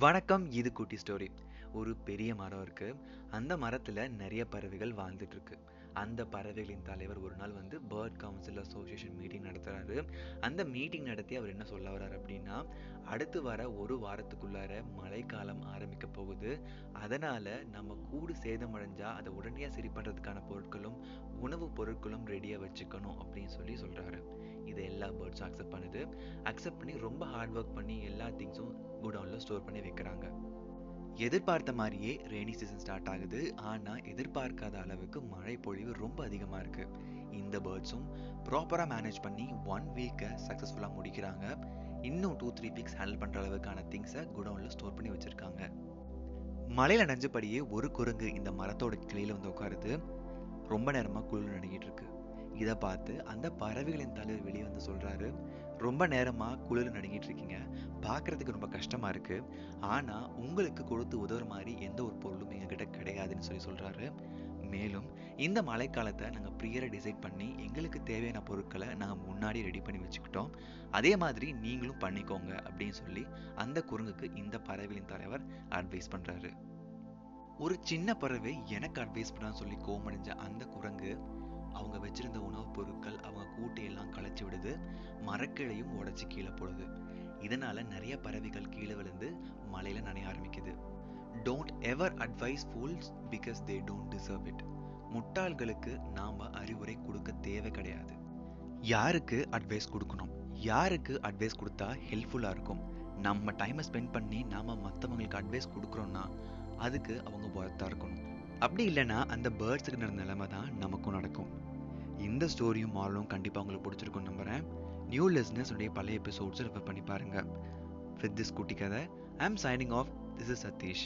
வணக்கம் இது குட்டி ஸ்டோரி. ஒரு பெரிய மரம் இருக்கு. அந்த மரத்துல நிறைய பறவைகள் வாழ்ந்துட்டு இருக்கு. அந்த பறவைகளின் தலைவர் ஒரு நாள் வந்து பேர்ட் கவுன்சில் அசோசியேஷன் மீட்டிங் நடத்துறாரு. அந்த மீட்டிங் நடத்தி அவர் என்ன சொல்ல வர்றாரு அப்படின்னா அடுத்து வர ஒரு வாரத்துக்குள்ளார மழைக்காலம் ஆரம்பிக்க போகுது. அதனால் நம்ம கூடு சேதமடைஞ்சால் அதை உடனடியாக சரி பண்ணுறதுக்கான பொருட்களும் உணவுப் பொருட்களும் ரெடியாக வச்சுக்கணும் அப்படின்னு சொல்லி சொல்கிறாரு இதை எல்லா பேர்ட்ஸும் அக்செப்ட் பண்ணுது. அக்செப்ட் பண்ணி ரொம்ப ஹார்ட் ஒர்க் பண்ணி எல்லா திங்ஸும் குடவுனில் ஸ்டோர் பண்ணி வைக்கிறாங்க. எதிர்பார்த்த மாதிரியே ரெய்னி சீசன் ஸ்டார்ட் ஆகுது. ஆனா எதிர்பார்க்காத அளவுக்கு மழை பொழிவு ரொம்ப அதிகமா இருக்கு. இந்த பேர்ட்ஸும் ப்ராப்பரா மேனேஜ் பண்ணி ஒன் வீக்கை சக்ஸஸ்ஃபுல்லாக முடிக்கிறாங்க. இன்னும் டூ த்ரீ வீக்ஸ் ஹேண்டில் பண்ற அளவுக்கான திங்ஸை குடவுனில் ஸ்டோர் பண்ணி வச்சிருக்காங்க. மழையில நனைஞ்சபடியே ஒரு குரங்கு இந்த மரத்தோட கிளையில வந்து உட்காருது. ரொம்ப நேரமா குளிர் நடுங்கிட்டு இருக்கு. இதை பார்த்து அந்த பறவைகளின் தலைவர் வெளியே வந்து சொல்றாரு ரொம்ப நேரமா குளிர் நடுங்கிட்டு இருக்கீங்க பார்க்குறதுக்கு ரொம்ப கஷ்டமா இருக்கு. ஆனா உங்களுக்கு கொடுத்து உதவுற மாதிரி எந்த ஒரு பொருளும் எங்ககிட்ட கிடையாதுன்னு சொல்லி சொல்றாரு. மேலும் இந்த மழைக்காலத்தை நாங்கள் ப்ரியரை டிசைட் பண்ணி எங்களுக்கு தேவையான பொருட்களை நாங்கள் முன்னாடி ரெடி பண்ணி வச்சுக்கிட்டோம். அதே மாதிரி நீங்களும் பண்ணிக்கோங்க அப்படின்னு சொல்லி அந்த குரங்குக்கு இந்த பறவைகளின் தலைவர் அட்வைஸ் பண்றாரு. ஒரு சின்ன பறவை எனக்கு அட்வைஸ் பண்ணான்னு சொல்லி கோமடைஞ்ச அந்த குரங்கு அவங்க வச்சிருந்த உணவுப் பொருட்கள் அவங்க கூட்டையெல்லாம் களைச்சி விடுது மரக்கிளையும் உடச்சி கீழே போடுது. இதனால நிறைய பறவைகள் கீழே விழுந்து மலையில நனைய ஆரம்பிக்குது. Don't ever advise fools because they don't deserve it முட்டாள்களுக்கு நாம் அறிவுரை கொடுக்க தேவை கிடையாது. யாருக்கு அட்வைஸ் கொடுக்கணும்? யாருக்கு அட்வைஸ் கொடுத்தா ஹெல்ப்ஃபுல்லாக இருக்கும்? நம்ம டைமை ஸ்பெண்ட் பண்ணி நாம மற்றவங்களுக்கு அட்வைஸ் கொடுக்குறோன்னா அதுக்கு அவங்க ஒர்த்தா இருக்கணும். அப்படி இல்லைன்னா அந்த பேர்ட்ஸுக்கு நடந்த நிலைமை தான் நமக்கும் நடக்கும். இந்த ஸ்டோரியும் மாலும் கண்டிப்பாக உங்களுக்கு பிடிச்சிருக்கும் நம்புறேன். நியூ லிஸ்னஸ் உடைய பழைய எபிசோட்ஸை ரெஃபர் பண்ணி பாருங்க. வித் திஸ் குட்டி கதை I am signing off this is Satish